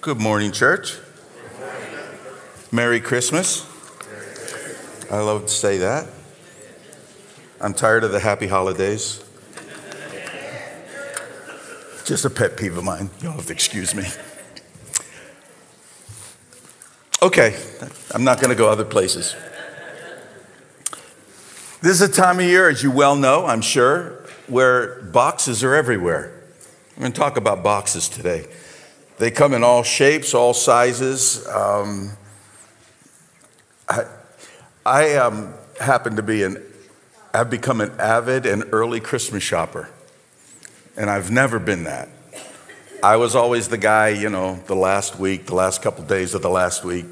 Good morning, church. Merry Christmas. I love to say that. I'm tired of the happy holidays. Just a pet peeve of mine. You'll have to excuse me. Okay, I'm not going to go other places. This is a time of year, as you well know, I'm sure, where boxes are everywhere. I'm going to talk about boxes today. They come in all shapes, all sizes. Um, I, I um, happen to be an, I've become an avid and early Christmas shopper, and I've never been that. I was always the guy, you know, the last week, the last couple of days of the last week,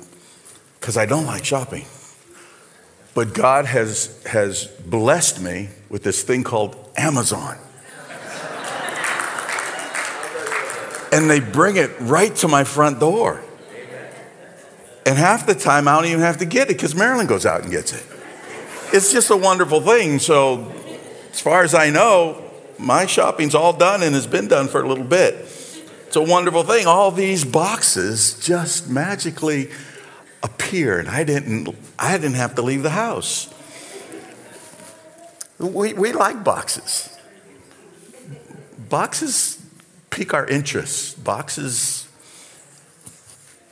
because I don't like shopping. But God has, has blessed me with this thing called Amazon. And they bring it right to my front door. And half the time, I don't even have to get it because Marilyn goes out and gets it. It's just a wonderful thing. So, as far as I know, my shopping's all done and has been done for a little bit. It's a wonderful thing. All these boxes just magically appear, and I didn't, I didn't have to leave the house. We, we like boxes. Boxes pique our interest. Boxes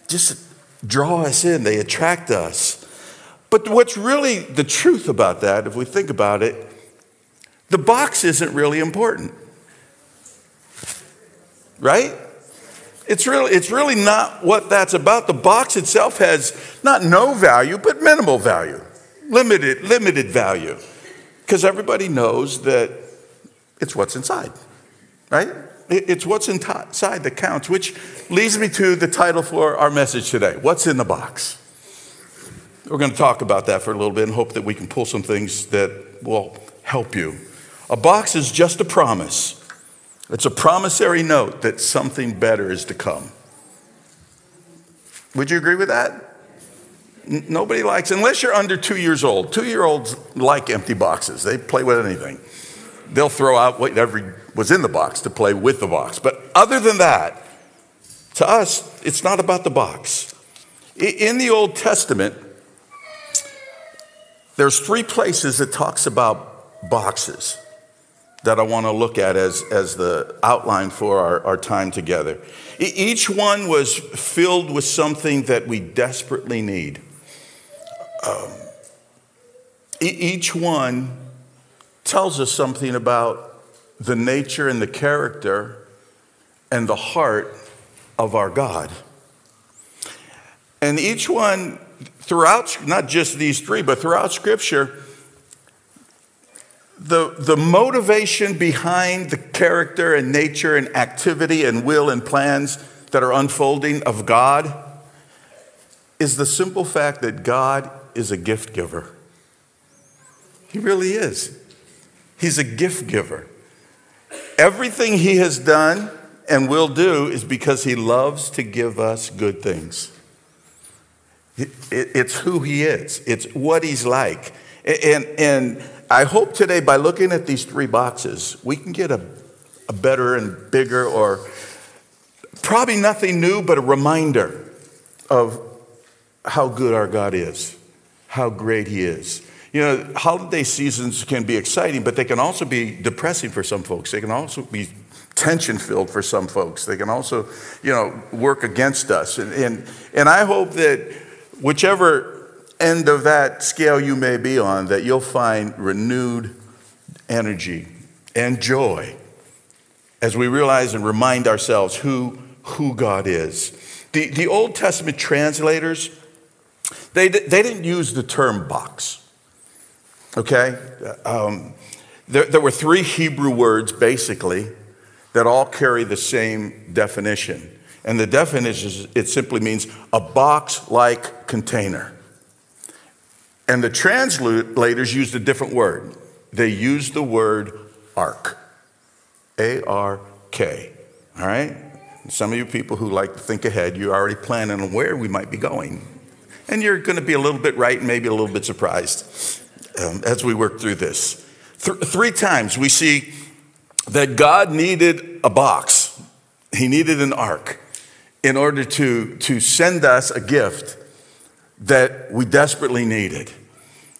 just draw us in, they attract us. But what's really the truth about that, if we think about it, the box isn't really important. Right? It's really, it's really not what that's about. The box itself has not no value, but minimal value, limited, limited value. Because everybody knows that it's what's inside, right? It's what's inside that counts, which leads me to the title for our message today What's in the Box? We're going to talk about that for a little bit and hope that we can pull some things that will help you. A box is just a promise, it's a promissory note that something better is to come. Would you agree with that? Nobody likes, unless you're under two years old. Two year olds like empty boxes, they play with anything. They'll throw out whatever was in the box to play with the box. But other than that, to us, it's not about the box. In the Old Testament, there's three places it talks about boxes that I want to look at as, as the outline for our, our time together. Each one was filled with something that we desperately need. Um, each one tells us something about the nature and the character and the heart of our God. And each one, throughout, not just these three, but throughout Scripture, the, the motivation behind the character and nature and activity and will and plans that are unfolding of God is the simple fact that God is a gift giver. He really is. He's a gift giver. Everything he has done and will do is because he loves to give us good things. It's who he is, it's what he's like. And, and I hope today, by looking at these three boxes, we can get a, a better and bigger, or probably nothing new, but a reminder of how good our God is, how great he is. You know, holiday seasons can be exciting, but they can also be depressing for some folks. They can also be tension filled for some folks. They can also, you know, work against us. And, and, and I hope that whichever end of that scale you may be on, that you'll find renewed energy and joy as we realize and remind ourselves who, who God is. The, the Old Testament translators, they, they didn't use the term box. Okay? Um, there, there were three Hebrew words, basically, that all carry the same definition. And the definition is it simply means a box like container. And the translators used a different word. They used the word ark. A R K. All right? Some of you people who like to think ahead, you're already planning on where we might be going. And you're going to be a little bit right and maybe a little bit surprised um, as we work through this. Th- three times we see that God needed a box, He needed an ark. in order to, to send us a gift that we desperately needed.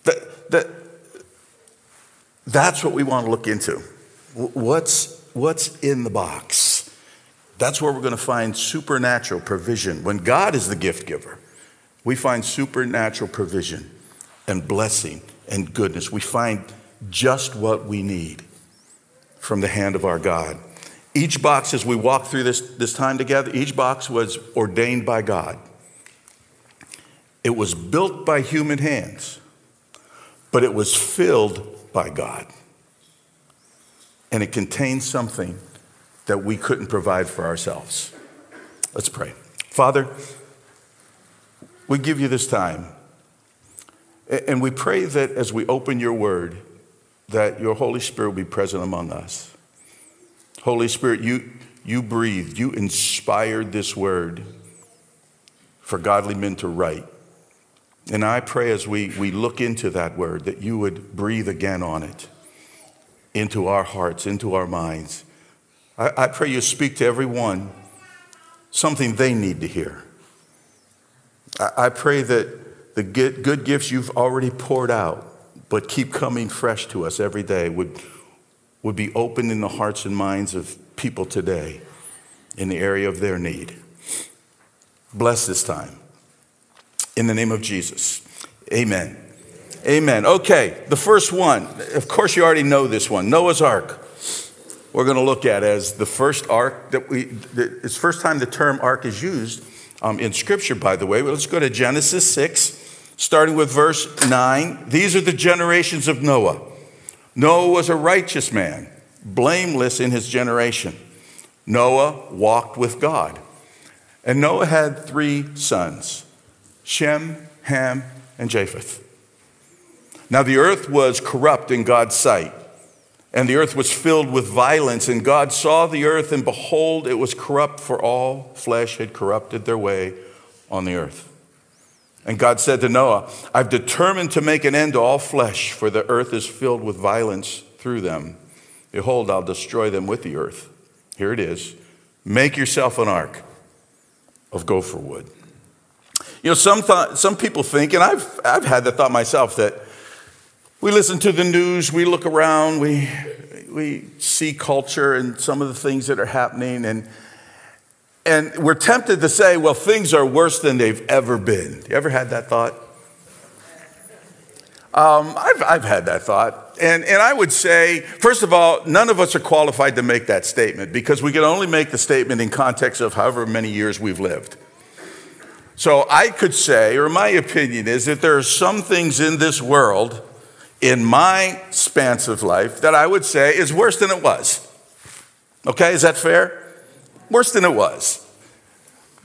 That, that, that's what we want to look into. What's, what's in the box? That's where we're going to find supernatural provision. When God is the gift giver, we find supernatural provision and blessing and goodness. We find just what we need from the hand of our God. Each box, as we walk through this, this time together, each box was ordained by God. It was built by human hands, but it was filled by God. And it contains something that we couldn't provide for ourselves. Let's pray. Father, we give you this time. And we pray that as we open your word, that your Holy Spirit will be present among us. Holy Spirit, you, you breathed, you inspired this word for godly men to write. And I pray as we, we look into that word that you would breathe again on it into our hearts, into our minds. I, I pray you speak to everyone something they need to hear. I, I pray that the good, gifts you've already poured out, but keep coming fresh to us every day, would would be opened in the hearts and minds of people today in the area of their need. Bless this time. In the name of Jesus. Amen. Amen. Okay, the first one, of course, you already know this one Noah's Ark. We're going to look at as the first ark that we, it's first time the term ark is used um, in Scripture, by the way. Let's go to Genesis 6, starting with verse 9. These are the generations of Noah. Noah was a righteous man, blameless in his generation. Noah walked with God. And Noah had three sons Shem, Ham, and Japheth. Now the earth was corrupt in God's sight, and the earth was filled with violence. And God saw the earth, and behold, it was corrupt, for all flesh had corrupted their way on the earth. And God said to Noah, I've determined to make an end to all flesh, for the earth is filled with violence through them. Behold, I'll destroy them with the earth. Here it is Make yourself an ark of gopher wood. You know, some, th- some people think, and I've, I've had the thought myself, that we listen to the news, we look around, we, we see culture and some of the things that are happening, and and we're tempted to say, well, things are worse than they've ever been. You ever had that thought? Um, I've, I've had that thought. And, and I would say, first of all, none of us are qualified to make that statement because we can only make the statement in context of however many years we've lived. So I could say, or my opinion is, that there are some things in this world, in my spans of life, that I would say is worse than it was. Okay, is that fair? Worse than it was.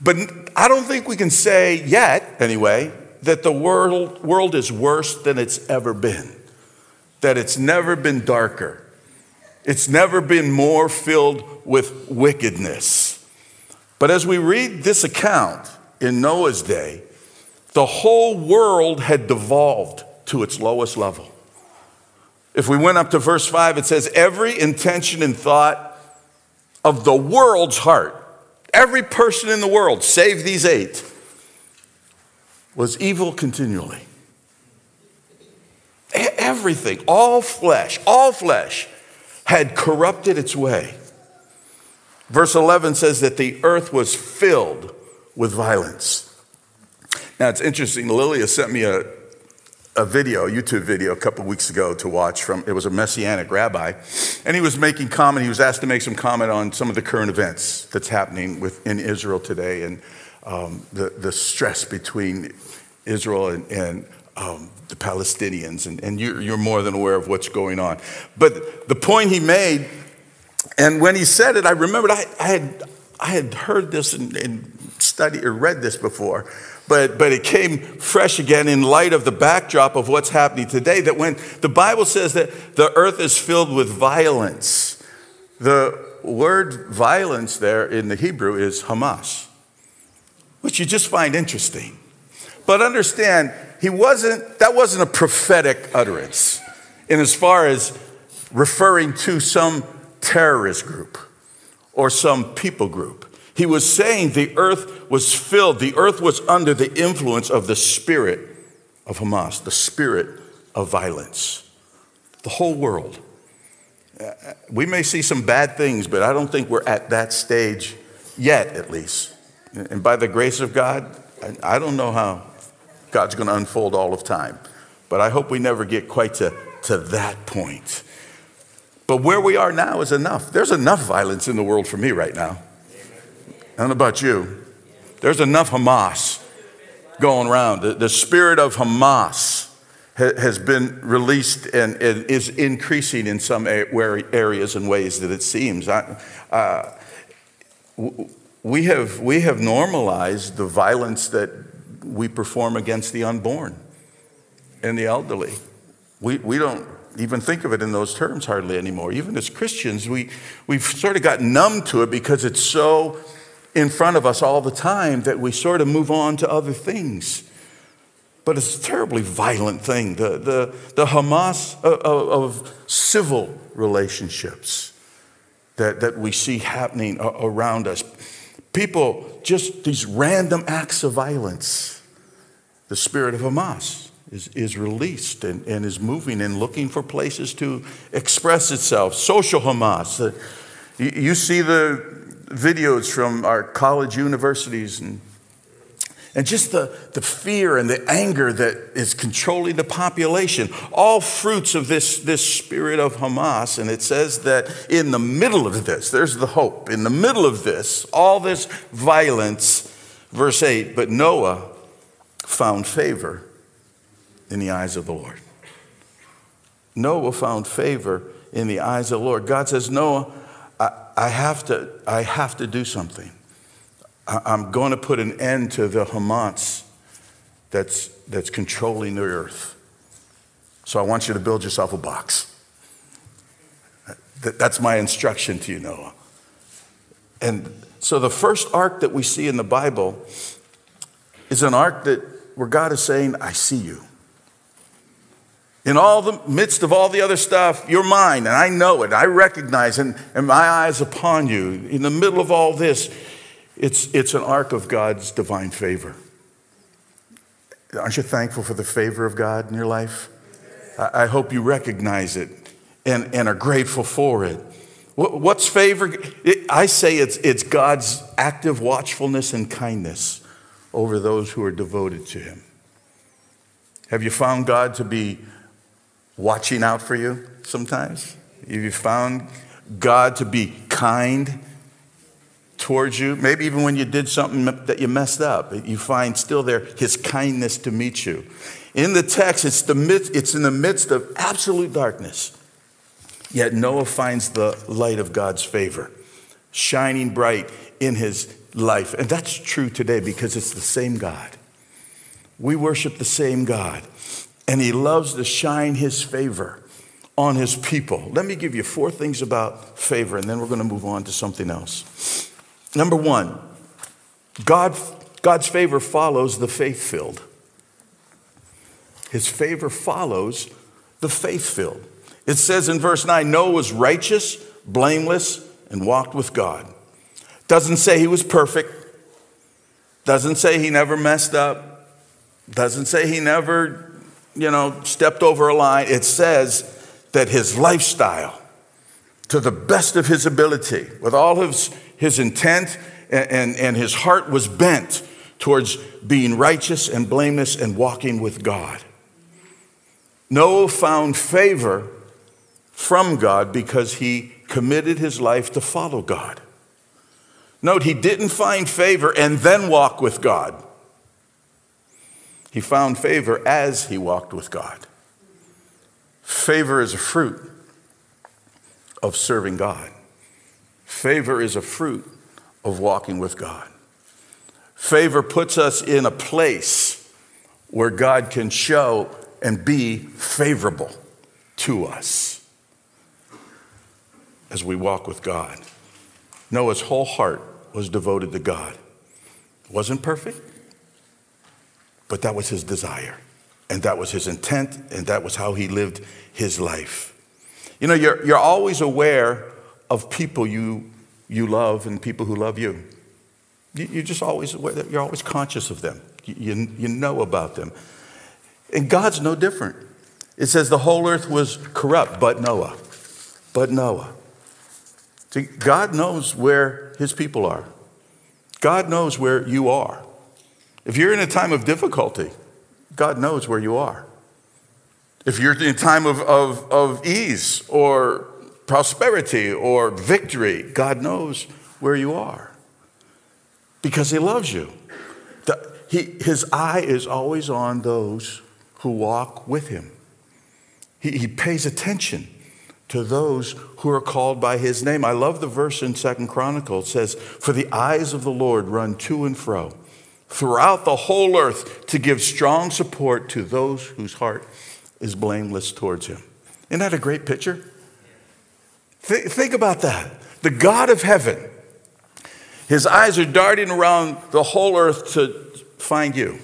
But I don't think we can say yet, anyway, that the world, world is worse than it's ever been, that it's never been darker, it's never been more filled with wickedness. But as we read this account in Noah's day, the whole world had devolved to its lowest level. If we went up to verse 5, it says, Every intention and thought of the world's heart, every person in the world, save these eight, was evil continually. Everything, all flesh, all flesh had corrupted its way. Verse 11 says that the earth was filled with violence. Now it's interesting, Lilia sent me a, a video, YouTube video, a couple weeks ago to watch from, it was a Messianic rabbi, and he was making comment, he was asked to make some comment on some of the current events that's happening within Israel today and um, the, the stress between Israel and, and um, the Palestinians, and, and you're, you're more than aware of what's going on. But the point he made, and when he said it, I remembered I, I had, I had heard this and, and studied or read this before but, but it came fresh again in light of the backdrop of what's happening today. That when the Bible says that the earth is filled with violence, the word violence there in the Hebrew is Hamas, which you just find interesting. But understand, he wasn't, that wasn't a prophetic utterance in as far as referring to some terrorist group or some people group. He was saying the earth was filled, the earth was under the influence of the spirit of Hamas, the spirit of violence. The whole world. Uh, we may see some bad things, but I don't think we're at that stage yet, at least. And by the grace of God, I don't know how God's going to unfold all of time, but I hope we never get quite to, to that point. But where we are now is enough. There's enough violence in the world for me right now. I don't know about you. There's enough Hamas going around. The, the spirit of Hamas has been released and, and, is increasing in some areas and ways that it seems. I, uh, we, have, we have normalized the violence that we perform against the unborn and the elderly. We, we don't even think of it in those terms hardly anymore. Even as Christians, we, we've sort of got numb to it because it's so in front of us all the time that we sort of move on to other things. But it's a terribly violent thing, the, the, the Hamas of, of civil relationships that, that we see happening around us. People, just these random acts of violence. The spirit of Hamas is, is released and, and is moving and looking for places to express itself. Social Hamas. Uh, you see the videos from our college universities and and just the, the fear and the anger that is controlling the population, all fruits of this, this spirit of Hamas. And it says that in the middle of this, there's the hope. In the middle of this, all this violence, verse 8, but Noah found favor in the eyes of the Lord. Noah found favor in the eyes of the Lord. God says, Noah, I, have, to, I have to do something. I'm going to put an end to the Hamas that's, that's controlling the earth. So I want you to build yourself a box. That's my instruction to you, Noah. And so the first ark that we see in the Bible is an ark that where God is saying, I see you. In all the midst of all the other stuff, you're mine, and I know it. I recognize, and, and my eyes upon you. In the middle of all this, it's, it's an ark of God's divine favor. Aren't you thankful for the favor of God in your life? I, I hope you recognize it and, and are grateful for it. What, what's favor? It, I say it's, it's God's active watchfulness and kindness over those who are devoted to Him. Have you found God to be watching out for you sometimes? Have you found God to be kind towards you. Maybe even when you did something that you messed up, you find still there his kindness to meet you. In the text, it's, the midst, it's in the midst of absolute darkness. Yet Noah finds the light of God's favor shining bright in his life. And that's true today because it's the same God. We worship the same God, and he loves to shine his favor on his people. Let me give you four things about favor, and then we're going to move on to something else. Number one, God, God's favor follows the faith filled. His favor follows the faith filled. It says in verse 9 Noah was righteous, blameless, and walked with God. Doesn't say he was perfect, doesn't say he never messed up, doesn't say he never, you know, stepped over a line. It says that his lifestyle, to the best of his ability, with all his his intent and, and, and his heart was bent towards being righteous and blameless and walking with God. Noah found favor from God because he committed his life to follow God. Note, he didn't find favor and then walk with God. He found favor as he walked with God. Favor is a fruit of serving God. Favor is a fruit of walking with God. Favor puts us in a place where God can show and be favorable to us as we walk with God. Noah's whole heart was devoted to God. It wasn't perfect, but that was his desire, and that was his intent, and that was how he lived his life. You know, you're, you're always aware of people you, you love and people who love you. You, you just always, aware, you're always conscious of them. You, you, you know about them. And God's no different. It says the whole earth was corrupt, but Noah. But Noah. See, God knows where his people are. God knows where you are. If you're in a time of difficulty, God knows where you are. If you're in a time of, of, of ease or prosperity or victory, God knows where you are because He loves you. The, he, his eye is always on those who walk with Him. He, he pays attention to those who are called by His name. I love the verse in Second Chronicles. It says, For the eyes of the Lord run to and fro throughout the whole earth to give strong support to those whose heart is blameless towards him. Isn't that a great picture? Th- think about that. The God of heaven, his eyes are darting around the whole earth to find you,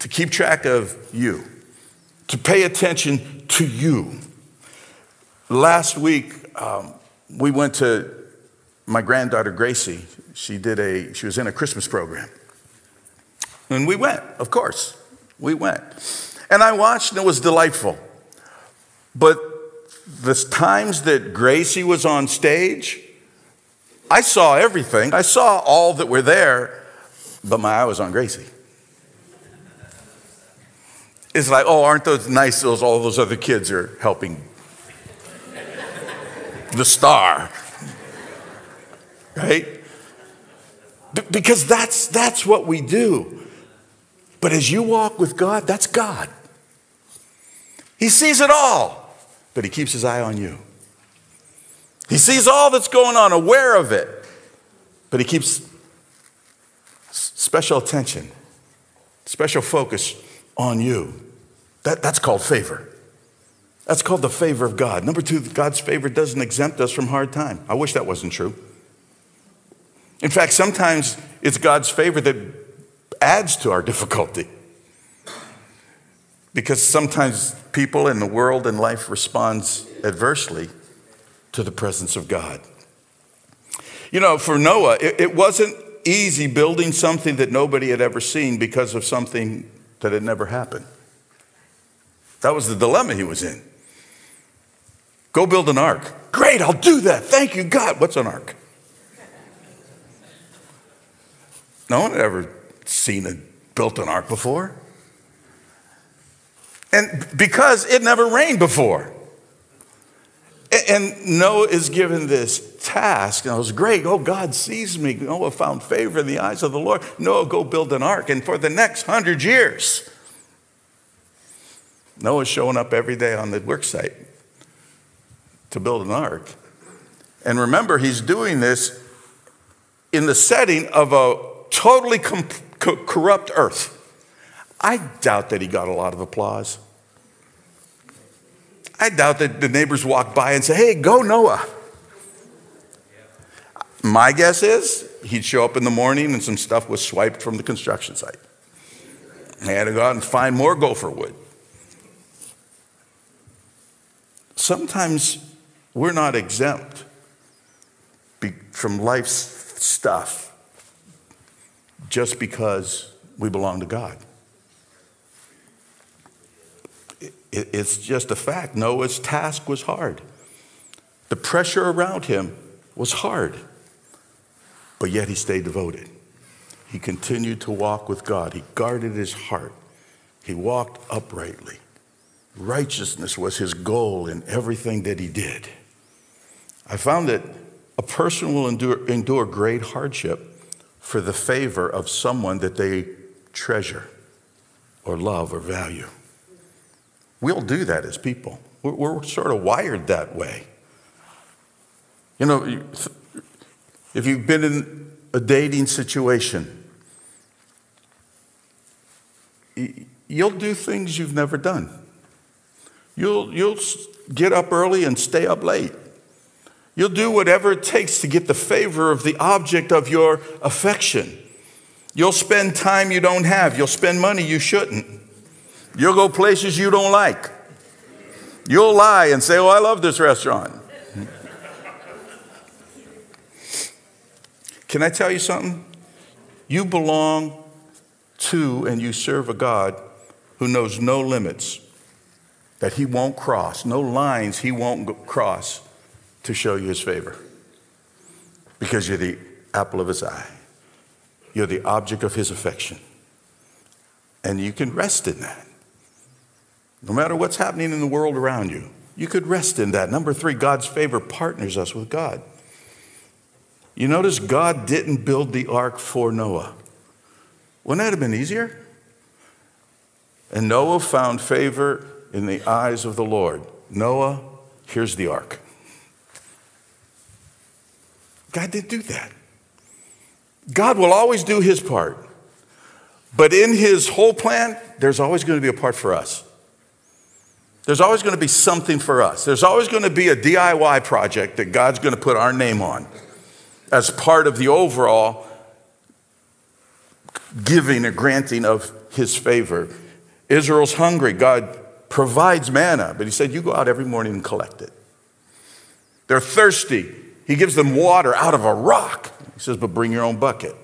to keep track of you, to pay attention to you. Last week, um, we went to my granddaughter Gracie. She did a, she was in a Christmas program. And we went, of course, we went. And I watched, and it was delightful. But the times that Gracie was on stage, I saw everything. I saw all that were there, but my eye was on Gracie. It's like, oh, aren't those nice? Those all those other kids are helping the star, right? Because that's that's what we do. But as you walk with God, that's God. He sees it all, but He keeps His eye on you. He sees all that's going on, aware of it, but He keeps special attention, special focus on you. That, that's called favor. That's called the favor of God. Number two, God's favor doesn't exempt us from hard time. I wish that wasn't true. In fact, sometimes it's God's favor that adds to our difficulty. Because sometimes people in the world and life responds adversely to the presence of God. You know, for Noah, it, it wasn't easy building something that nobody had ever seen because of something that had never happened. That was the dilemma he was in. Go build an ark. Great, I'll do that. Thank you, God. What's an ark? No one had ever seen a built an ark before. And because it never rained before. And Noah is given this task, and it was great. Oh, God sees me. Noah found favor in the eyes of the Lord. Noah, go build an ark. And for the next hundred years, Noah's showing up every day on the work site to build an ark. And remember, he's doing this in the setting of a totally com- co- corrupt earth. I doubt that he got a lot of applause. I doubt that the neighbors walked by and say, Hey, go Noah. My guess is he'd show up in the morning and some stuff was swiped from the construction site. He had to go out and find more gopher wood. Sometimes we're not exempt from life's stuff just because we belong to God. It's just a fact. Noah's task was hard. The pressure around him was hard, but yet he stayed devoted. He continued to walk with God. He guarded his heart. He walked uprightly. Righteousness was his goal in everything that he did. I found that a person will endure, endure great hardship for the favor of someone that they treasure or love or value. We'll do that as people. We're, we're sort of wired that way. You know, if you've been in a dating situation, you'll do things you've never done. You'll, you'll get up early and stay up late. You'll do whatever it takes to get the favor of the object of your affection. You'll spend time you don't have. You'll spend money you shouldn't. You'll go places you don't like. You'll lie and say, Oh, I love this restaurant. Can I tell you something? You belong to and you serve a God who knows no limits, that he won't cross, no lines he won't cross to show you his favor. Because you're the apple of his eye, you're the object of his affection. And you can rest in that. No matter what's happening in the world around you, you could rest in that. Number three, God's favor partners us with God. You notice God didn't build the ark for Noah. Wouldn't that have been easier? And Noah found favor in the eyes of the Lord. Noah, here's the ark. God didn't do that. God will always do his part. But in his whole plan, there's always going to be a part for us. There's always going to be something for us. There's always going to be a DIY project that God's going to put our name on as part of the overall giving or granting of his favor. Israel's hungry. God provides manna, but he said, You go out every morning and collect it. They're thirsty. He gives them water out of a rock. He says, But bring your own bucket.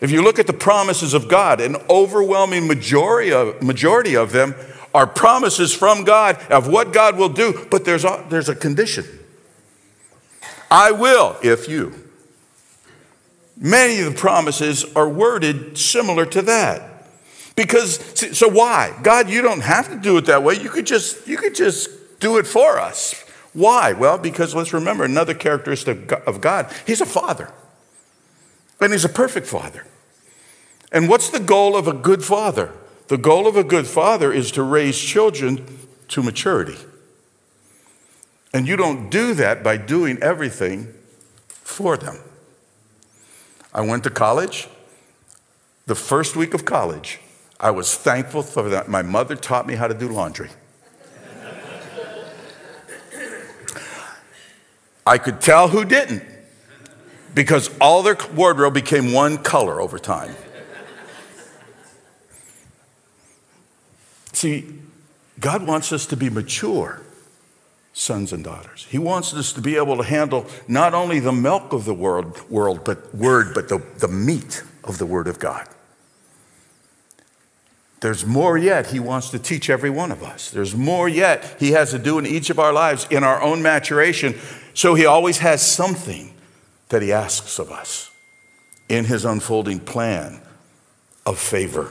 If you look at the promises of God, an overwhelming majority of, majority of them are promises from God of what God will do, but there's a, there's a condition. I will if you. Many of the promises are worded similar to that. Because so why? God, you don't have to do it that way. You could just you could just do it for us. Why? Well, because let's remember another characteristic of God. He's a father. And he's a perfect father. And what's the goal of a good father? The goal of a good father is to raise children to maturity. And you don't do that by doing everything for them. I went to college. The first week of college, I was thankful for that. My mother taught me how to do laundry. I could tell who didn't because all their wardrobe became one color over time. See, God wants us to be mature sons and daughters. He wants us to be able to handle not only the milk of the world, world but word, but the, the meat of the word of God. There's more yet he wants to teach every one of us. There's more yet he has to do in each of our lives in our own maturation. So he always has something that he asks of us in his unfolding plan of favor.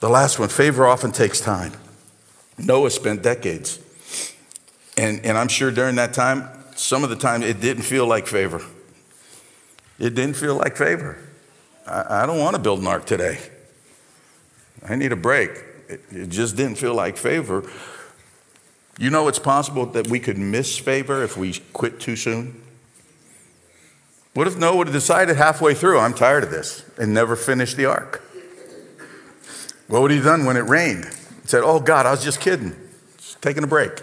The last one favor often takes time. Noah spent decades. And, and I'm sure during that time, some of the time, it didn't feel like favor. It didn't feel like favor. I, I don't want to build an ark today. I need a break. It, it just didn't feel like favor. You know, it's possible that we could miss favor if we quit too soon. What if Noah would have decided halfway through, I'm tired of this, and never finished the ark? What would he have done when it rained? He said, Oh God, I was just kidding, just taking a break.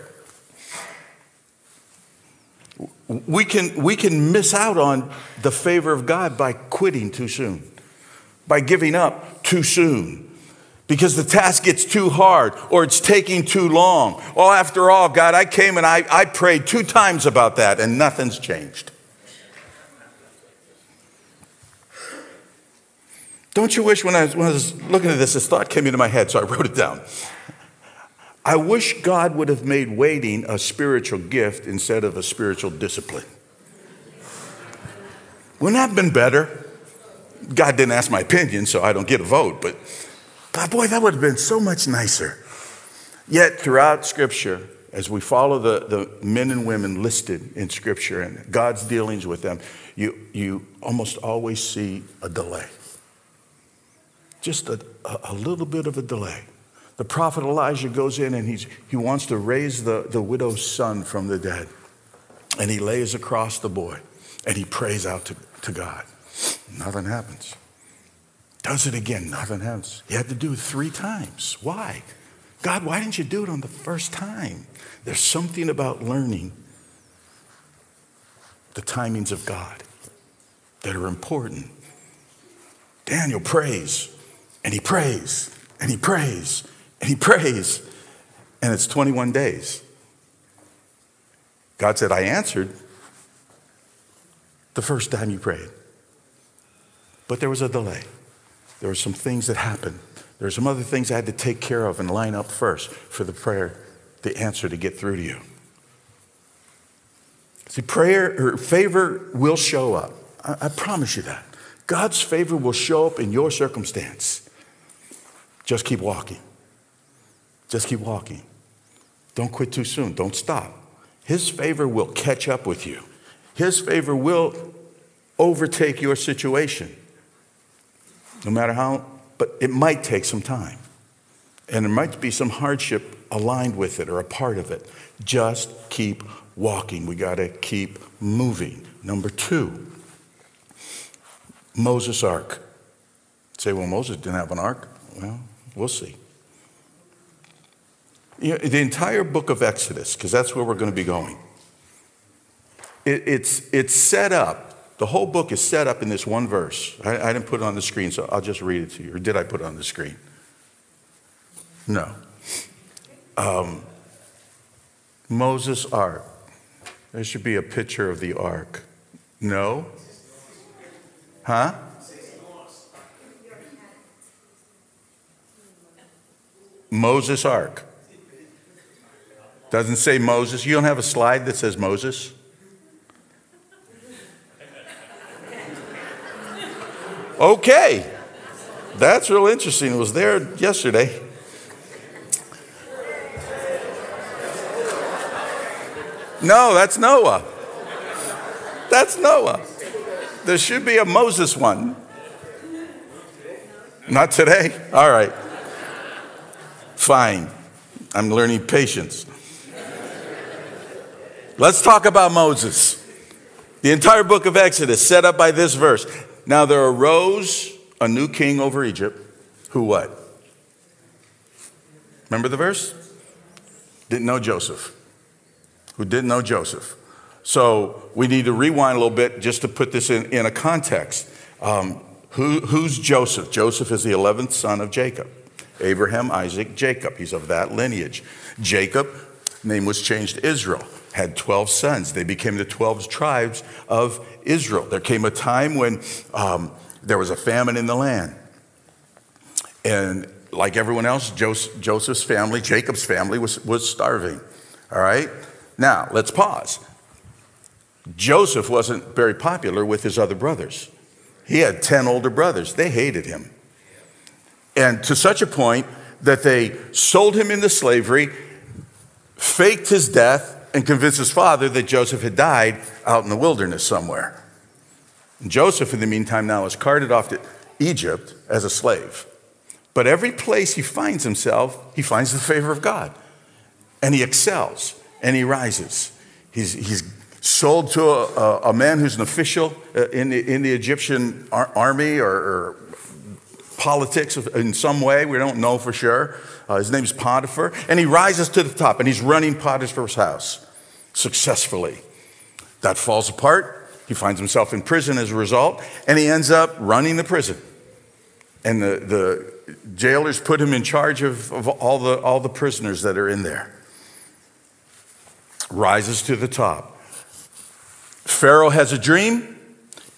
We can, we can miss out on the favor of God by quitting too soon, by giving up too soon, because the task gets too hard or it's taking too long. Well, after all, God, I came and I, I prayed two times about that and nothing's changed. Don't you wish when I, when I was looking at this, this thought came into my head, so I wrote it down. I wish God would have made waiting a spiritual gift instead of a spiritual discipline. Wouldn't that have been better? God didn't ask my opinion, so I don't get a vote, but God, boy, that would have been so much nicer. Yet, throughout Scripture, as we follow the, the men and women listed in Scripture and God's dealings with them, you, you almost always see a delay just a, a little bit of a delay. The prophet Elijah goes in and he's, he wants to raise the, the widow's son from the dead. And he lays across the boy and he prays out to, to God. Nothing happens. Does it again, nothing happens. He had to do it three times. Why? God, why didn't you do it on the first time? There's something about learning the timings of God that are important. Daniel prays. And he prays, and he prays, and he prays. And it's 21 days. God said, I answered the first time you prayed. But there was a delay. There were some things that happened. There were some other things I had to take care of and line up first for the prayer, the answer to get through to you. See, prayer or favor will show up. I, I promise you that. God's favor will show up in your circumstance. Just keep walking. Just keep walking. Don't quit too soon. Don't stop. His favor will catch up with you. His favor will overtake your situation. No matter how, but it might take some time. And there might be some hardship aligned with it or a part of it. Just keep walking. We got to keep moving. Number two, Moses' ark. Say, well, Moses didn't have an ark. Well, we'll see. You know, the entire book of Exodus, because that's where we're going to be going, it, it's, it's set up, the whole book is set up in this one verse. I, I didn't put it on the screen, so I'll just read it to you. Or did I put it on the screen? No. Um, Moses' ark. There should be a picture of the ark. No? Huh? Moses' ark. Doesn't say Moses. You don't have a slide that says Moses? Okay. That's real interesting. It was there yesterday. No, that's Noah. That's Noah. There should be a Moses one. Not today? All right. Fine. I'm learning patience. Let's talk about Moses. The entire book of Exodus set up by this verse. Now there arose a new king over Egypt who what? Remember the verse? Didn't know Joseph. Who didn't know Joseph. So we need to rewind a little bit just to put this in, in a context. Um, who, who's Joseph? Joseph is the 11th son of Jacob. Abraham, Isaac, Jacob. He's of that lineage. Jacob, name was changed to Israel, had 12 sons. They became the 12 tribes of Israel. There came a time when um, there was a famine in the land. And like everyone else, Joseph's family, Jacob's family, was, was starving. All right? Now, let's pause. Joseph wasn't very popular with his other brothers. He had 10 older brothers. They hated him. And to such a point that they sold him into slavery, faked his death, and convinced his father that Joseph had died out in the wilderness somewhere. And Joseph, in the meantime, now is carted off to Egypt as a slave. But every place he finds himself, he finds the favor of God. And he excels and he rises. He's, he's sold to a, a, man who's an official uh, in the, in the Egyptian army or, or politics in some way. We don't know for sure. Uh, his name is Potiphar. And he rises to the top and he's running Potiphar's house successfully. That falls apart. He finds himself in prison as a result, and he ends up running the prison. And the, the jailers put him in charge of, of all, the, all the prisoners that are in there. Rises to the top. Pharaoh has a dream,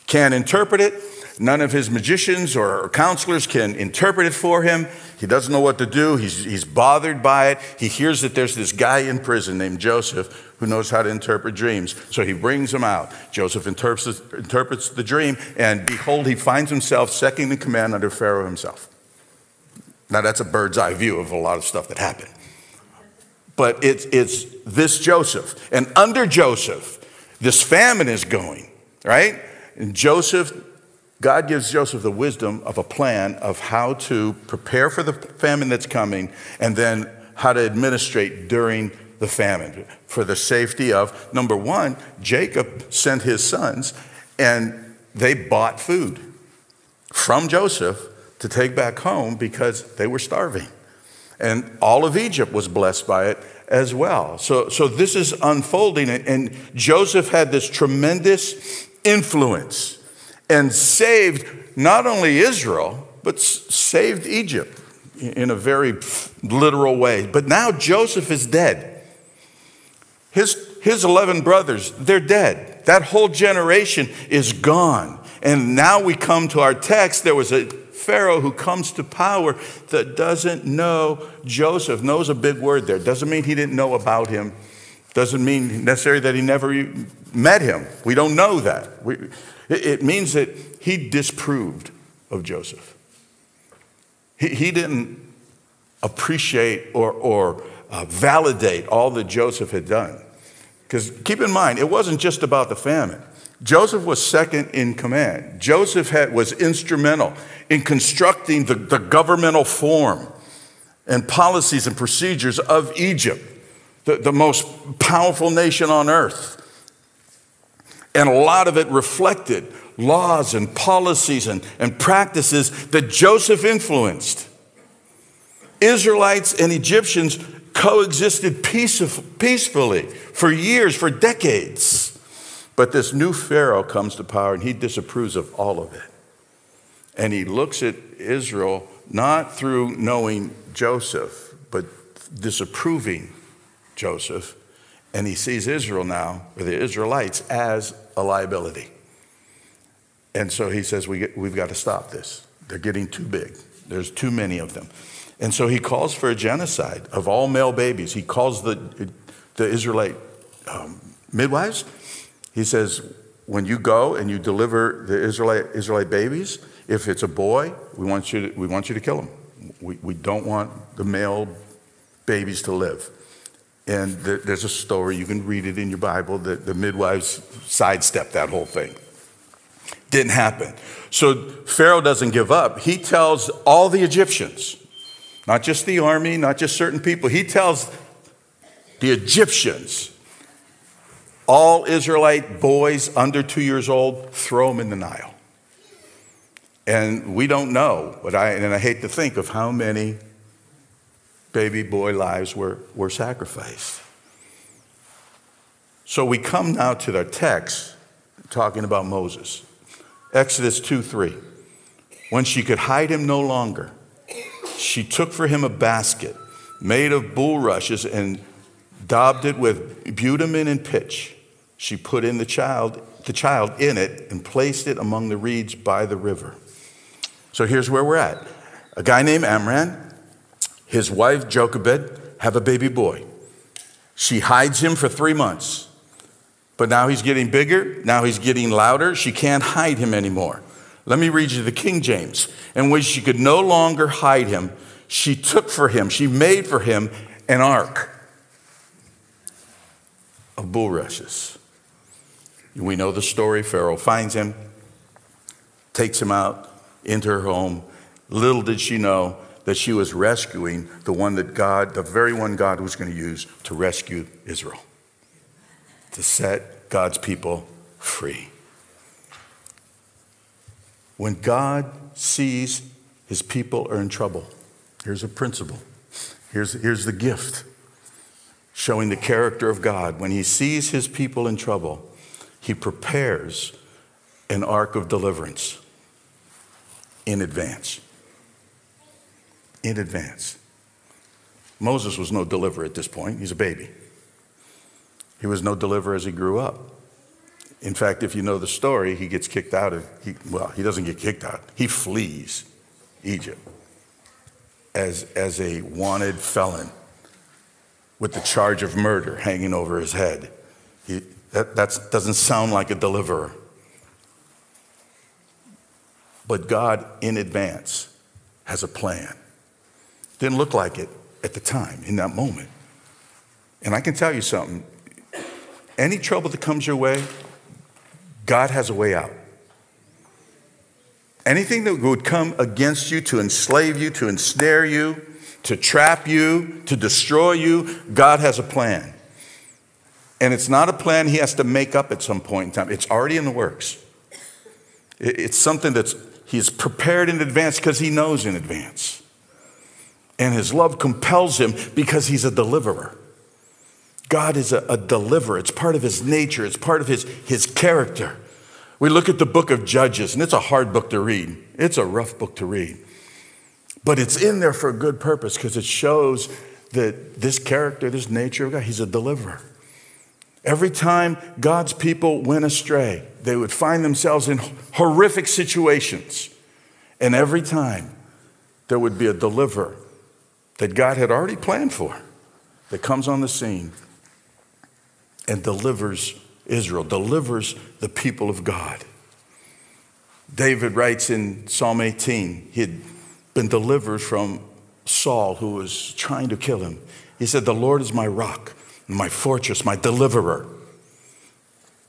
can't interpret it. None of his magicians or counselors can interpret it for him. He doesn't know what to do. He's, he's bothered by it. He hears that there's this guy in prison named Joseph who knows how to interpret dreams. So he brings him out. Joseph interprets, interprets the dream, and behold, he finds himself second in command under Pharaoh himself. Now, that's a bird's eye view of a lot of stuff that happened. But it's, it's this Joseph. And under Joseph, this famine is going, right? And Joseph, God gives Joseph the wisdom of a plan of how to prepare for the famine that's coming and then how to administrate during the famine for the safety of number one, Jacob sent his sons and they bought food from Joseph to take back home because they were starving. And all of Egypt was blessed by it as well. So, so this is unfolding, and Joseph had this tremendous influence and saved not only Israel, but saved Egypt in a very literal way. But now Joseph is dead. His, his 11 brothers, they're dead. That whole generation is gone. And now we come to our text. There was a Pharaoh who comes to power that doesn't know Joseph. Knows a big word there. Doesn't mean he didn't know about him. Doesn't mean necessarily that he never met him. We don't know that. We, it means that he disproved of Joseph. He, he didn't appreciate or, or uh, validate all that Joseph had done. Because keep in mind, it wasn't just about the famine. Joseph was second in command. Joseph had, was instrumental in constructing the, the governmental form and policies and procedures of Egypt, the, the most powerful nation on earth. And a lot of it reflected laws and policies and, and practices that Joseph influenced. Israelites and Egyptians coexisted peacefully for years, for decades. But this new Pharaoh comes to power and he disapproves of all of it. And he looks at Israel not through knowing Joseph, but disapproving Joseph. And he sees Israel now, or the Israelites, as a liability. And so he says, we, We've got to stop this. They're getting too big, there's too many of them. And so he calls for a genocide of all male babies. He calls the, the Israelite um, midwives. He says, when you go and you deliver the Israelite, Israelite babies, if it's a boy, we want you to, we want you to kill him. We, we don't want the male babies to live. And there's a story, you can read it in your Bible, that the midwives sidestepped that whole thing. Didn't happen. So Pharaoh doesn't give up. He tells all the Egyptians, not just the army, not just certain people, he tells the Egyptians, all Israelite boys under two years old, throw them in the Nile. And we don't know, but I, and I hate to think of how many baby boy lives were, were sacrificed. So we come now to the text talking about Moses. Exodus 2 3. When she could hide him no longer, she took for him a basket made of bulrushes and daubed it with bitumen and pitch. She put in the child, the child in it and placed it among the reeds by the river. So here's where we're at. A guy named Amram, his wife Jochebed, have a baby boy. She hides him for three months. But now he's getting bigger, now he's getting louder. She can't hide him anymore. Let me read you the King James. And when she could no longer hide him, she took for him, she made for him an ark of bulrushes. We know the story. Pharaoh finds him, takes him out into her home. Little did she know that she was rescuing the one that God, the very one God was going to use to rescue Israel, to set God's people free. When God sees his people are in trouble, here's a principle. Here's, here's the gift showing the character of God. When he sees his people in trouble, he prepares an ark of deliverance in advance. In advance. Moses was no deliverer at this point, he's a baby. He was no deliverer as he grew up. In fact, if you know the story, he gets kicked out of, he, well, he doesn't get kicked out, he flees Egypt as, as a wanted felon with the charge of murder hanging over his head. He, that doesn't sound like a deliverer. But God, in advance, has a plan. Didn't look like it at the time, in that moment. And I can tell you something any trouble that comes your way, God has a way out. Anything that would come against you to enslave you, to ensnare you, to trap you, to destroy you, God has a plan. And it's not a plan he has to make up at some point in time, it's already in the works. It's something that's he's prepared in advance because he knows in advance. And his love compels him because he's a deliverer. God is a, a deliverer. It's part of his nature, it's part of his, his character. We look at the book of Judges, and it's a hard book to read. It's a rough book to read. But it's in there for a good purpose because it shows that this character, this nature of God, he's a deliverer. Every time God's people went astray, they would find themselves in horrific situations. And every time there would be a deliverer that God had already planned for that comes on the scene and delivers Israel, delivers the people of God. David writes in Psalm 18, he had been delivered from Saul, who was trying to kill him. He said, The Lord is my rock, my fortress, my deliverer.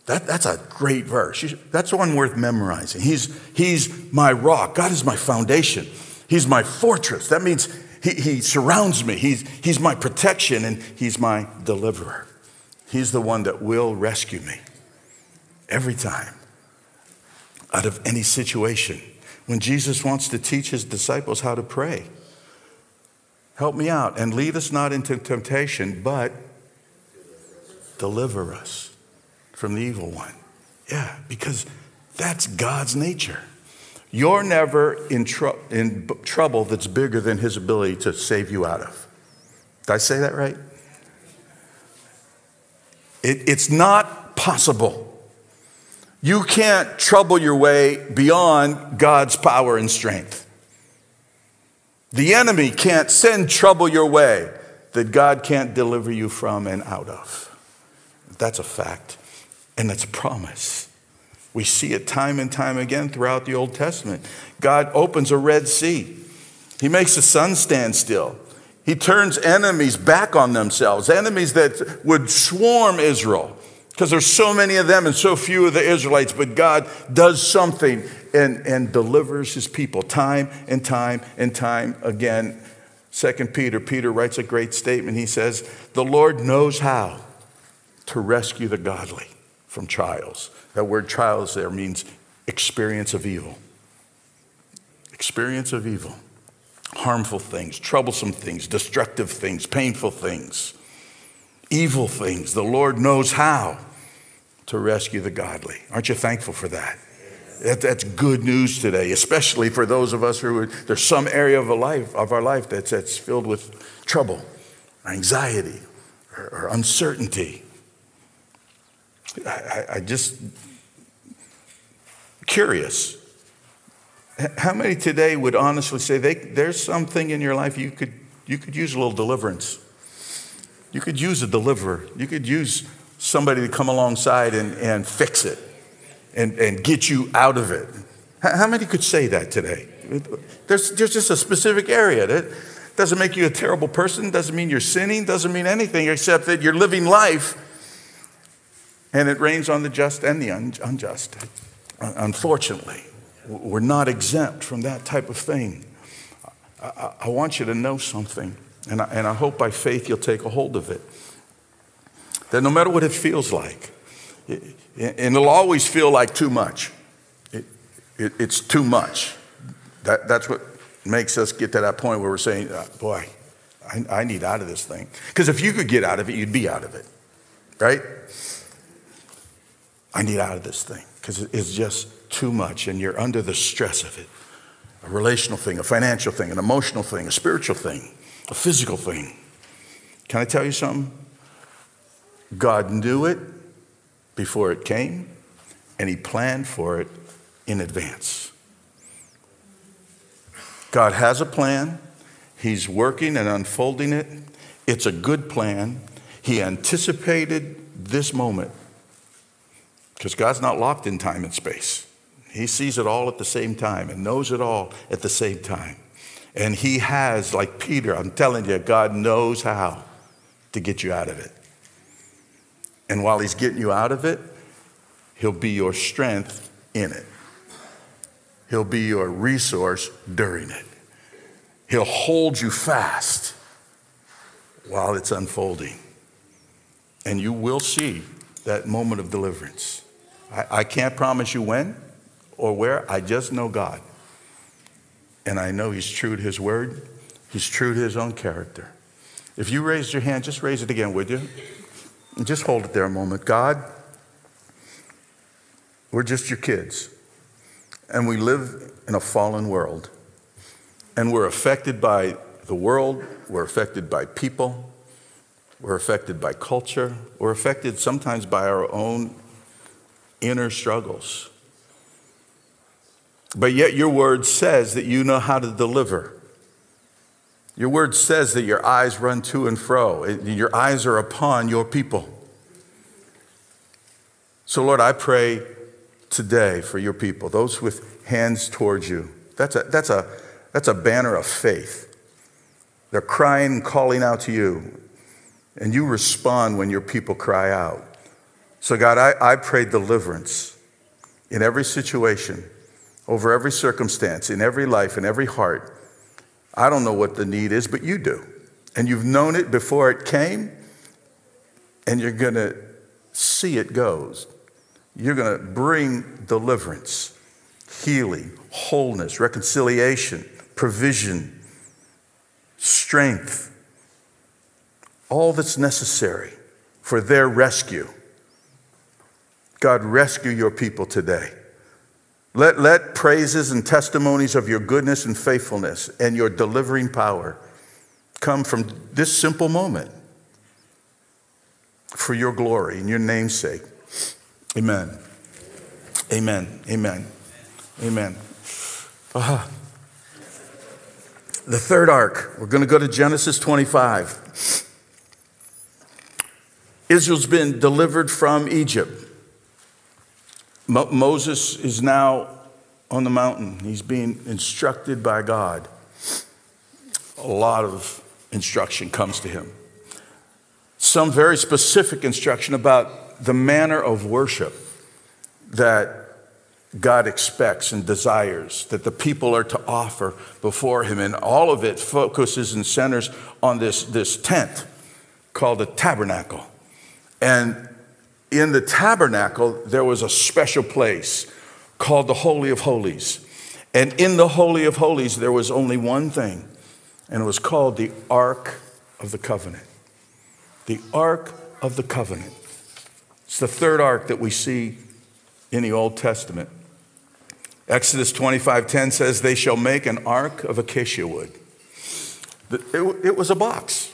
That, that's a great verse. That's one worth memorizing. He's, he's my rock. God is my foundation. He's my fortress. That means he, he surrounds me. He's, he's my protection and he's my deliverer. He's the one that will rescue me every time out of any situation. When Jesus wants to teach his disciples how to pray, help me out and lead us not into temptation, but deliver us from the evil one. Yeah, because that's God's nature. You're never in, tr- in trouble that's bigger than his ability to save you out of. Did I say that right? It, it's not possible. You can't trouble your way beyond God's power and strength. The enemy can't send trouble your way that God can't deliver you from and out of. That's a fact, and that's a promise. We see it time and time again throughout the Old Testament. God opens a Red Sea, He makes the sun stand still. He turns enemies back on themselves, enemies that would swarm Israel because there's so many of them and so few of the Israelites, but God does something and, and delivers his people time and time and time again. Second Peter, Peter writes a great statement. He says, The Lord knows how to rescue the godly from trials. That word trials there means experience of evil. Experience of evil harmful things, troublesome things, destructive things, painful things, evil things. The Lord knows how to rescue the godly. Aren't you thankful for that? that that's good news today, especially for those of us who are, there's some area of, a life, of our life that's, that's filled with trouble, anxiety, or, or uncertainty. I, I just curious how many today would honestly say they, there's something in your life you could, you could use a little deliverance? You could use a deliverer. You could use somebody to come alongside and, and fix it and, and get you out of it. How many could say that today? There's, there's just a specific area that doesn't make you a terrible person, doesn't mean you're sinning, doesn't mean anything except that you're living life and it rains on the just and the unjust, unfortunately. We're not exempt from that type of thing. I, I want you to know something, and I, and I hope by faith you'll take a hold of it. That no matter what it feels like, it, and it'll always feel like too much. It, it, it's too much. That, that's what makes us get to that point where we're saying, uh, boy, I, I need out of this thing. Because if you could get out of it, you'd be out of it, right? I need out of this thing because it's just too much and you're under the stress of it a relational thing, a financial thing, an emotional thing, a spiritual thing, a physical thing. Can I tell you something? God knew it before it came, and He planned for it in advance. God has a plan, He's working and unfolding it. It's a good plan. He anticipated this moment because God's not locked in time and space. He sees it all at the same time and knows it all at the same time. And he has, like Peter, I'm telling you, God knows how to get you out of it. And while he's getting you out of it, he'll be your strength in it. He'll be your resource during it. He'll hold you fast while it's unfolding. And you will see that moment of deliverance. I, I can't promise you when, or where. I just know God. And I know He's true to His word, He's true to His own character. If you raised your hand, just raise it again, would you? And just hold it there a moment. God, we're just your kids. And we live in a fallen world. And we're affected by the world, we're affected by people, we're affected by culture, we're affected sometimes by our own inner struggles. But yet, your word says that you know how to deliver. Your word says that your eyes run to and fro, your eyes are upon your people. So, Lord, I pray today for your people, those with hands towards you. That's a, that's a, that's a banner of faith. They're crying calling out to you, and you respond when your people cry out. So, God, I, I pray deliverance in every situation, over every circumstance, in every life, in every heart. I don't know what the need is, but you do. And you've known it before it came, and you're going to see it goes. You're going to bring deliverance, healing, wholeness, reconciliation, provision, strength, all that's necessary for their rescue. God, rescue your people today. Let, let praises and testimonies of your goodness and faithfulness and your delivering power come from this simple moment for your glory and your namesake. Amen. Amen. Amen. Amen. Uh-huh. The third ark, we're going to go to Genesis 25. Israel's been delivered from Egypt. Mo- Moses is now on the mountain. He's being instructed by God. A lot of instruction comes to him. Some very specific instruction about the manner of worship that God expects and desires that the people are to offer before Him. And all of it focuses and centers on this, this tent called the tabernacle. And in the tabernacle, there was a special place called the Holy of Holies. And in the Holy of Holies, there was only one thing, and it was called the Ark of the Covenant. The Ark of the Covenant. It's the third ark that we see in the Old Testament. Exodus 25:10 says, "They shall make an ark of acacia wood." It, was a box.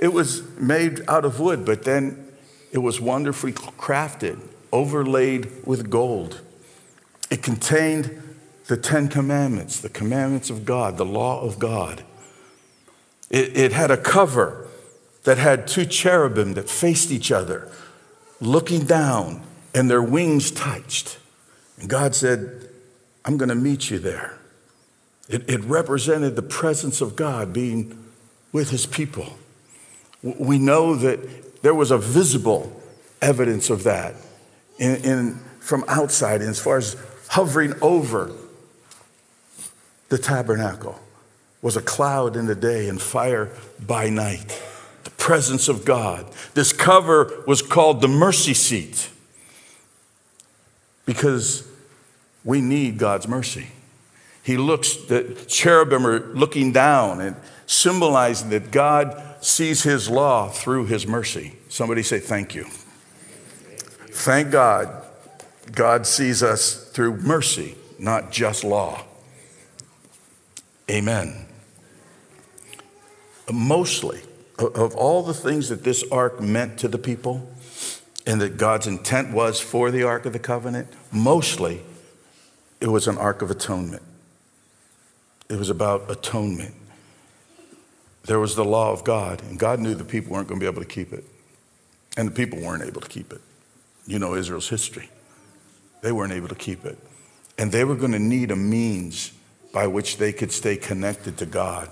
It was made out of wood, but then it was wonderfully crafted, overlaid with gold. It contained the Ten Commandments, the commandments of God, the law of God. It, it had a cover that had two cherubim that faced each other, looking down and their wings touched. And God said, I'm going to meet you there. It, it, represented the presence of God being with his people. We know that there was a visible evidence of that in, in, from outside, as far as hovering over the tabernacle was a cloud in the day and fire by night. The presence of God. This cover was called the mercy seat because we need God's mercy. He looks, the cherubim are looking down and symbolizing that God sees his law through his mercy. Somebody say, Thank you. Thank God, God sees us through mercy, not just law. Amen. Mostly, of all the things that this ark meant to the people, and that God's intent was for the Ark of the Covenant, mostly it was an Ark of Atonement. It was about atonement. There was the law of God, and God knew the people weren't going to be able to keep it. And the people weren't able to keep it. You know Israel's history. They weren't able to keep it. And they were going to need a means by which they could stay connected to God,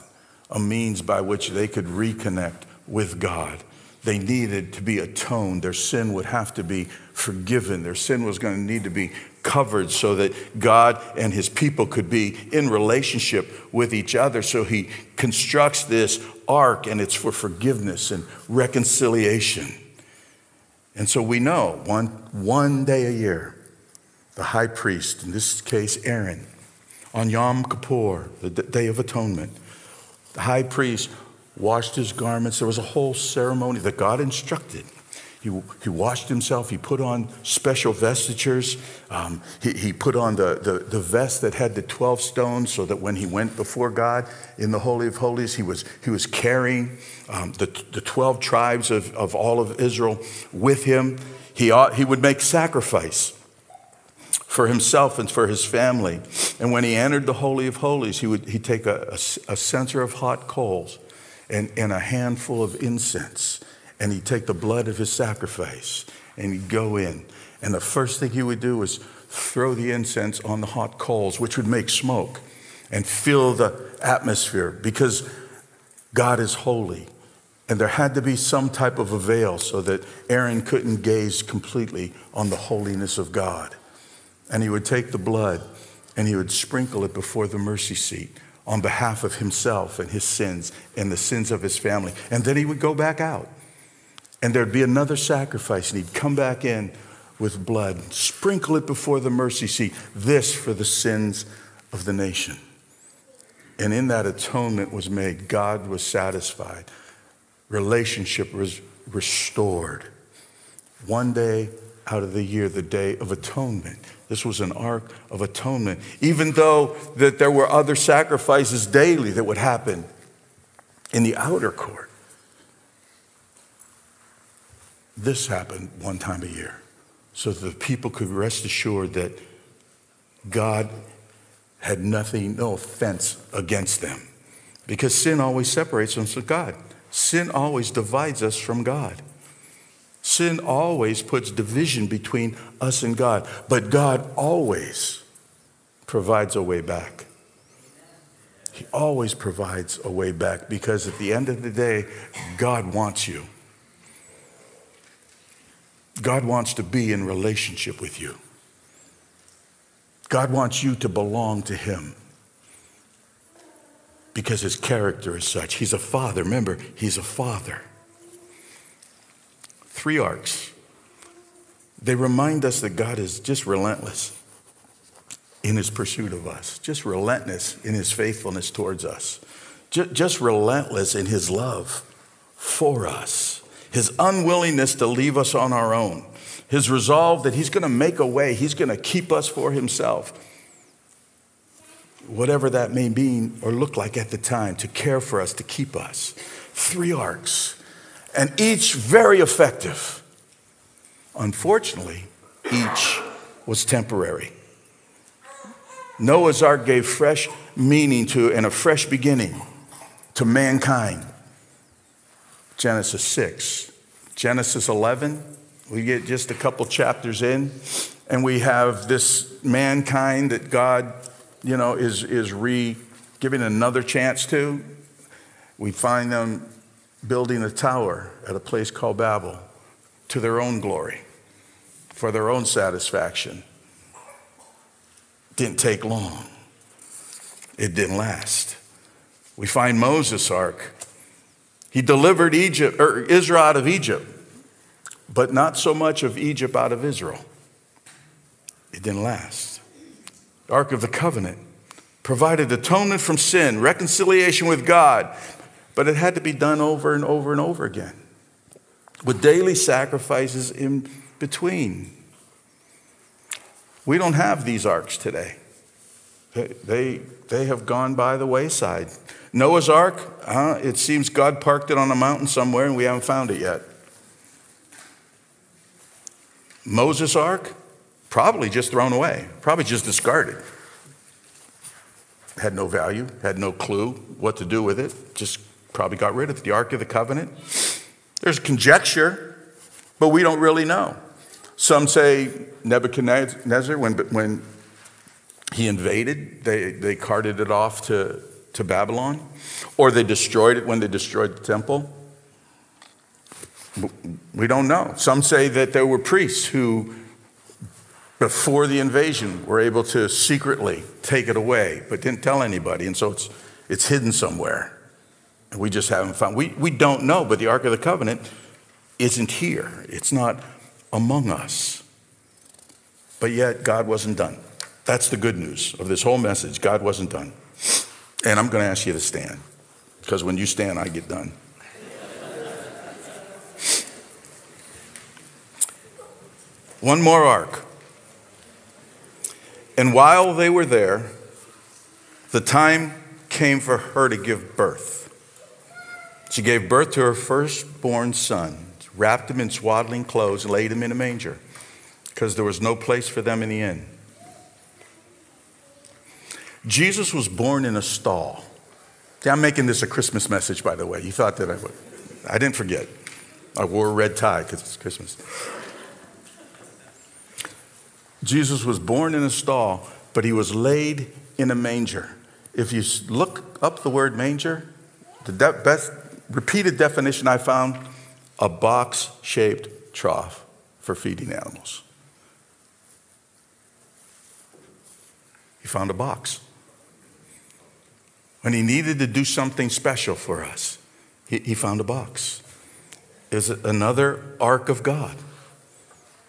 a means by which they could reconnect with God. They needed to be atoned. Their sin would have to be forgiven. Their sin was going to need to be covered so that God and his people could be in relationship with each other. So he constructs this ark, and it's for forgiveness and reconciliation. And so we know one, one day a year, the high priest, in this case Aaron, on Yom Kippur, the Day of Atonement, the high priest washed his garments. There was a whole ceremony that God instructed. He, he washed himself. He put on special vestures. Um, he, he put on the, the, the vest that had the 12 stones so that when he went before God in the Holy of Holies, he was, he was carrying um, the, the 12 tribes of, of all of Israel with him. He, ought, he would make sacrifice for himself and for his family. And when he entered the Holy of Holies, he would he'd take a, a, a censer of hot coals and, and a handful of incense and he'd take the blood of his sacrifice and he'd go in. And the first thing he would do was throw the incense on the hot coals, which would make smoke and fill the atmosphere because God is holy. And there had to be some type of a veil so that Aaron couldn't gaze completely on the holiness of God. And he would take the blood and he would sprinkle it before the mercy seat on behalf of himself and his sins and the sins of his family. And then he would go back out and there'd be another sacrifice, and he'd come back in with blood, sprinkle it before the mercy seat, this for the sins of the nation. And in that atonement was made, God was satisfied, relationship was restored. One day out of the year, the day of atonement. This was an ark of atonement, even though that there were other sacrifices daily that would happen in the outer court. This happened one time a year so that the people could rest assured that God had nothing, no offense against them. Because sin always separates us from God. Sin always divides us from God. Sin always puts division between us and God. But God always provides a way back. He always provides a way back because at the end of the day, God wants you. God wants to be in relationship with you. God wants you to belong to Him because His character is such. He's a father. Remember, He's a father. Three arks. They remind us that God is just relentless in His pursuit of us, just relentless in His faithfulness towards us, just relentless in His love for us his unwillingness to leave us on our own, his resolve that he's going to make a way, he's going to keep us for himself. Whatever that may mean or look like at the time, to care for us, to keep us. Three arks, and each very effective. Unfortunately, each was temporary. Noah's ark gave fresh meaning to and a fresh beginning to mankind. Genesis 6. Genesis 11, we get just a couple chapters in, and we have this mankind that God, you know, is, is re giving another chance to. We find them building a tower at a place called Babel to their own glory, for their own satisfaction. Didn't take long. It didn't last. We find Moses' ark he delivered Egypt or Israel out of Egypt, but not so much of Egypt out of Israel. It didn't last. The Ark of the Covenant provided atonement from sin, reconciliation with God, but it had to be done over and over and over again with daily sacrifices in between. We don't have these arks today. They, they have gone by the wayside. Noah's Ark, it seems God parked it on a mountain somewhere and we haven't found it yet. Moses' Ark, probably just thrown away, probably just discarded. Had no value, had no clue what to do with it, just probably got rid of it. The Ark of the Covenant. There's conjecture, but we don't really know. Some say Nebuchadnezzar, when, when he invaded, they, they carted it off to to Babylon, or they destroyed it when they destroyed the temple. We don't know. Some say that there were priests who, before the invasion, were able to secretly take it away, but didn't tell anybody, and so it's, it's hidden somewhere. And we just haven't found. We, we don't know, but the Ark of the Covenant isn't here. It's not among us. But yet, God wasn't done. That's the good news of this whole message. God wasn't done. And I'm going to ask you to stand because when you stand, I get done. One more ark. And while they were there, the time came for her to give birth. She gave birth to her firstborn son, wrapped him in swaddling clothes, and laid him in a manger because there was no place for them in the inn. Jesus was born in a stall. See, I'm making this a Christmas message, by the way. You thought that I would. I didn't forget. I wore a red tie because it's Christmas. Jesus was born in a stall, but he was laid in a manger. If you look up the word manger, the de- best repeated definition I found a box shaped trough for feeding animals. He found a box. When he needed to do something special for us, he, he found a box. Is another ark of God,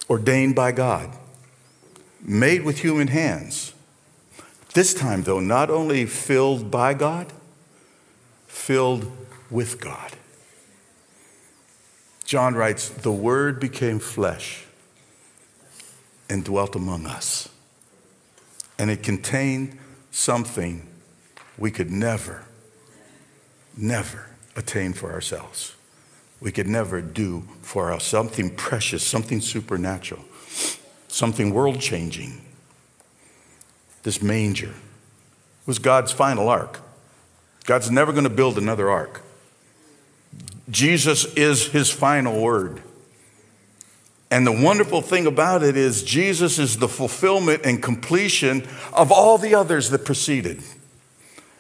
ordained by God, made with human hands? This time, though, not only filled by God, filled with God. John writes, The Word became flesh and dwelt among us. And it contained something we could never, never attain for ourselves. We could never do for ourselves something precious, something supernatural, something world changing. This manger was God's final ark. God's never going to build another ark. Jesus is his final word. And the wonderful thing about it is, Jesus is the fulfillment and completion of all the others that preceded.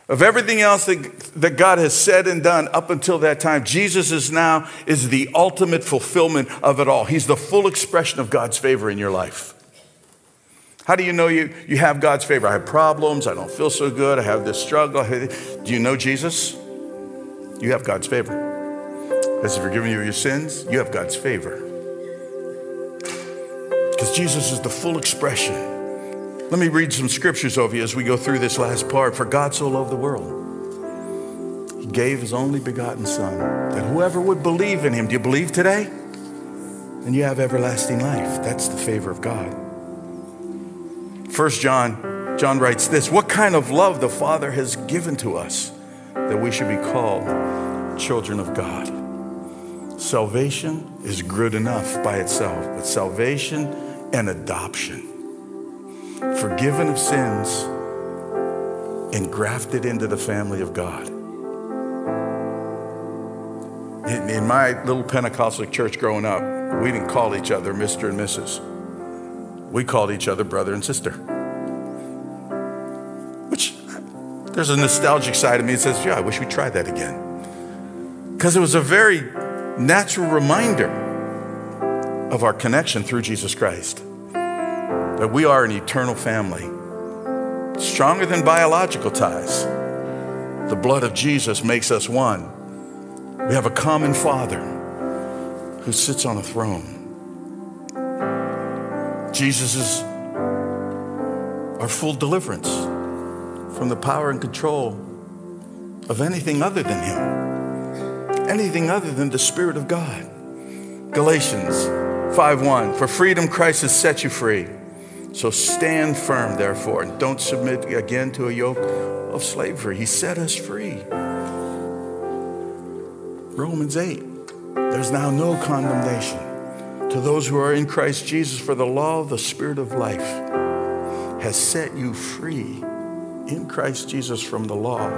Of everything else that, that God has said and done up until that time, Jesus is now is the ultimate fulfillment of it all. He's the full expression of God's favor in your life. How do you know you, you have God's favor? I have problems. I don't feel so good. I have this struggle. Do you know Jesus? You have God's favor. Has He forgiven you your sins? You have God's favor. Because Jesus is the full expression. Let me read some scriptures over you as we go through this last part. For God so loved the world, He gave His only begotten Son, that whoever would believe in Him, do you believe today? And you have everlasting life. That's the favor of God. First John, John writes this What kind of love the Father has given to us that we should be called children of God? Salvation is good enough by itself, but salvation and adoption, forgiven of sins, and grafted into the family of God. In, in my little Pentecostal church growing up, we didn't call each other Mr. and Mrs. We called each other brother and sister. Which there's a nostalgic side of me that says, yeah, I wish we tried that again. Because it was a very natural reminder of our connection through Jesus Christ. That we are an eternal family, stronger than biological ties. The blood of Jesus makes us one. We have a common Father who sits on a throne. Jesus is our full deliverance from the power and control of anything other than Him, anything other than the Spirit of God. Galatians 5:1 For freedom Christ has set you free. So stand firm, therefore, and don't submit again to a yoke of slavery. He set us free. Romans 8 There's now no condemnation to those who are in Christ Jesus, for the law of the Spirit of life has set you free in Christ Jesus from the law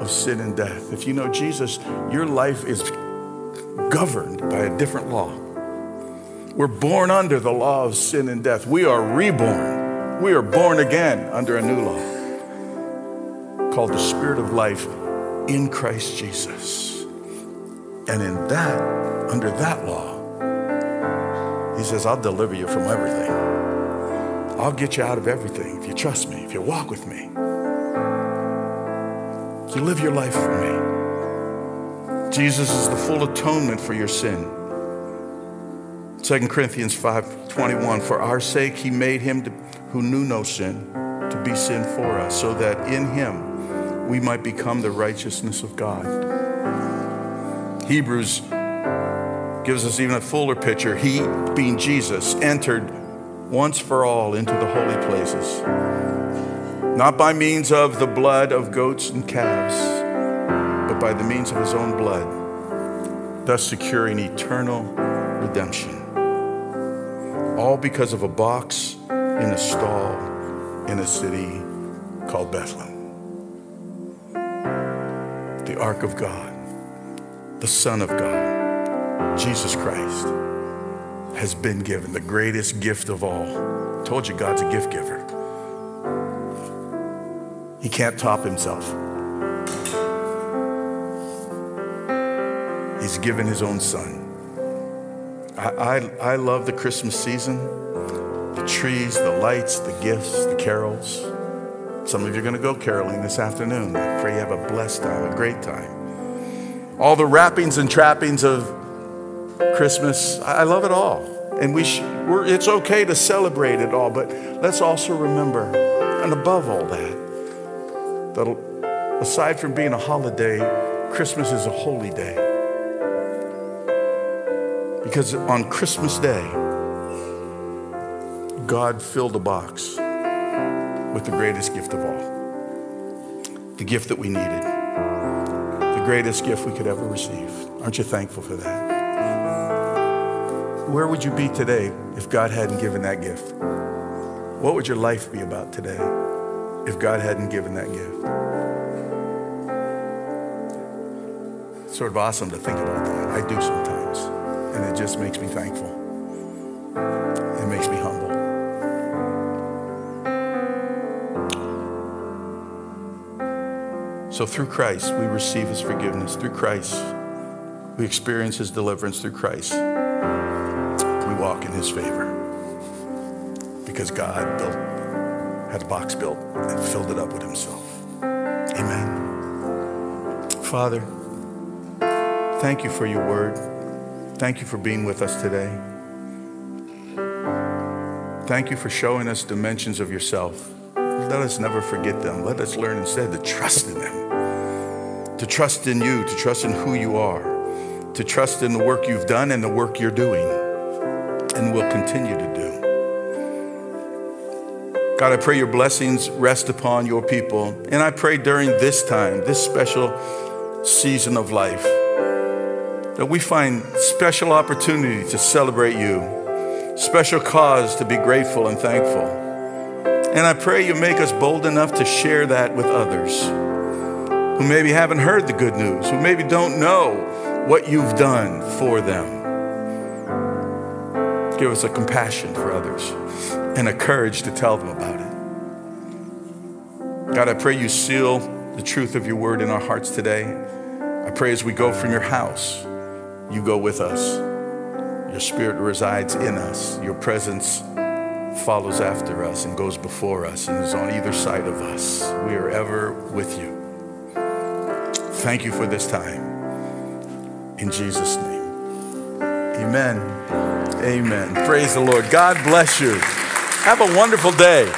of sin and death. If you know Jesus, your life is governed by a different law. We're born under the law of sin and death. We are reborn. We are born again under a new law called the Spirit of life in Christ Jesus. And in that, under that law, he says, I'll deliver you from everything. I'll get you out of everything if you trust me, if you walk with me. If you live your life for me. Jesus is the full atonement for your sin. 2 Corinthians 5:21 For our sake he made him to, who knew no sin to be sin for us so that in him we might become the righteousness of God. Hebrews gives us even a fuller picture. He, being Jesus, entered once for all into the holy places, not by means of the blood of goats and calves, but by the means of his own blood, thus securing eternal redemption. All because of a box in a stall in a city called Bethlehem. The Ark of God, the Son of God, Jesus Christ, has been given the greatest gift of all. told you God's a gift giver. He can't top himself. He's given his own son. I, I, love the Christmas season the trees, the lights, the gifts, the carols. Some of you are going to go caroling this afternoon. I pray you have a blessed time, a great time. All the wrappings and trappings of Christmas, I love it all. And we sh- it's okay to celebrate it all, but let's also remember, and above all that, that aside from being a holiday, Christmas is a holy day. Because on Christmas Day, God filled a box with the greatest gift of all the gift that we needed, the greatest gift we could ever receive. Aren't you thankful for that? Where would you be today if God hadn't given that gift? What would your life be about today if God hadn't given that gift? It's sort of awesome to think about that. I do sometimes. And it just makes me thankful. It makes me humble. So through Christ, we receive his forgiveness. Through Christ, we experience his deliverance. Through Christ, we walk in his favor. Because God built, had a box built and filled it up with himself. Amen. Father, thank you for your word. Thank you for being with us today. Thank you for showing us dimensions of yourself. Let us never forget them. Let us learn instead to trust in them to trust in you, to trust in who you are, to trust in the work you've done and the work you're doing and will continue to do. God, I pray your blessings rest upon your people. And I pray during this time, this special season of life, that we find special opportunity to celebrate you, special cause to be grateful and thankful. And I pray you make us bold enough to share that with others who maybe haven't heard the good news, who maybe don't know what you've done for them. Give us a compassion for others and a courage to tell them about it. God, I pray you seal the truth of your word in our hearts today. I pray as we go from your house, you go with us. Your spirit resides in us. Your presence follows after us and goes before us and is on either side of us. We are ever with you. Thank you for this time. In Jesus' name. Amen. Amen. Praise the Lord. God bless you. Have a wonderful day.